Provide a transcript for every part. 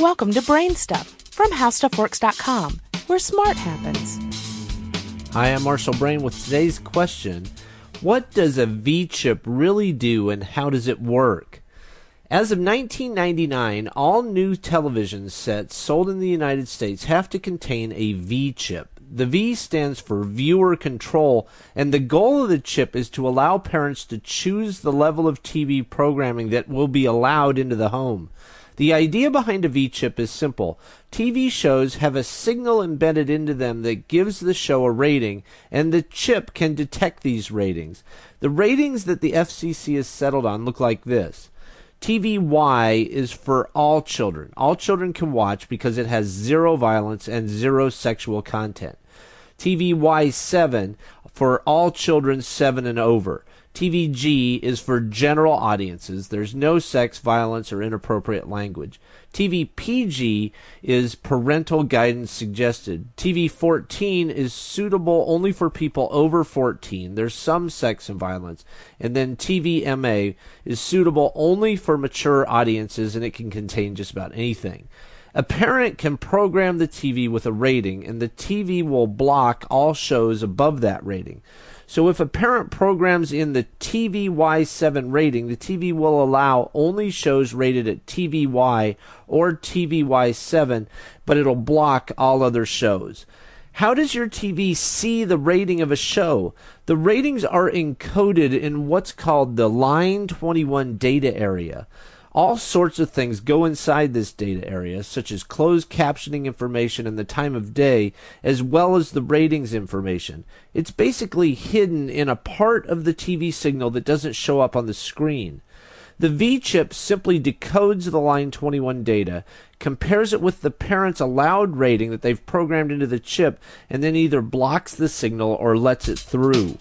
Welcome to Brain Stuff from HowStuffWorks.com, where smart happens. Hi, I'm Marshall Brain with today's question What does a V chip really do and how does it work? As of 1999, all new television sets sold in the United States have to contain a V chip. The V stands for viewer control, and the goal of the chip is to allow parents to choose the level of TV programming that will be allowed into the home. The idea behind a V chip is simple. TV shows have a signal embedded into them that gives the show a rating, and the chip can detect these ratings. The ratings that the FCC has settled on look like this. TVY is for all children. All children can watch because it has zero violence and zero sexual content. TVY7 for all children 7 and over. TVG is for general audiences. There's no sex, violence, or inappropriate language. TVPG is parental guidance suggested. TV 14 is suitable only for people over 14. There's some sex and violence. And then TVMA is suitable only for mature audiences and it can contain just about anything. A parent can program the TV with a rating, and the TV will block all shows above that rating. So if a parent programs in the TVY7 rating, the TV will allow only shows rated at TVY or TVY7, but it'll block all other shows. How does your TV see the rating of a show? The ratings are encoded in what's called the Line 21 data area. All sorts of things go inside this data area, such as closed captioning information and the time of day, as well as the ratings information. It's basically hidden in a part of the TV signal that doesn't show up on the screen. The V chip simply decodes the line 21 data, compares it with the parent's allowed rating that they've programmed into the chip, and then either blocks the signal or lets it through.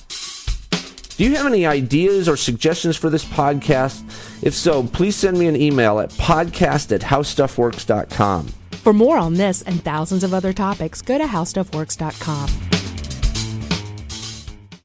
Do you have any ideas or suggestions for this podcast? If so, please send me an email at podcast at howstuffworks.com. For more on this and thousands of other topics, go to HowStuffWorks.com.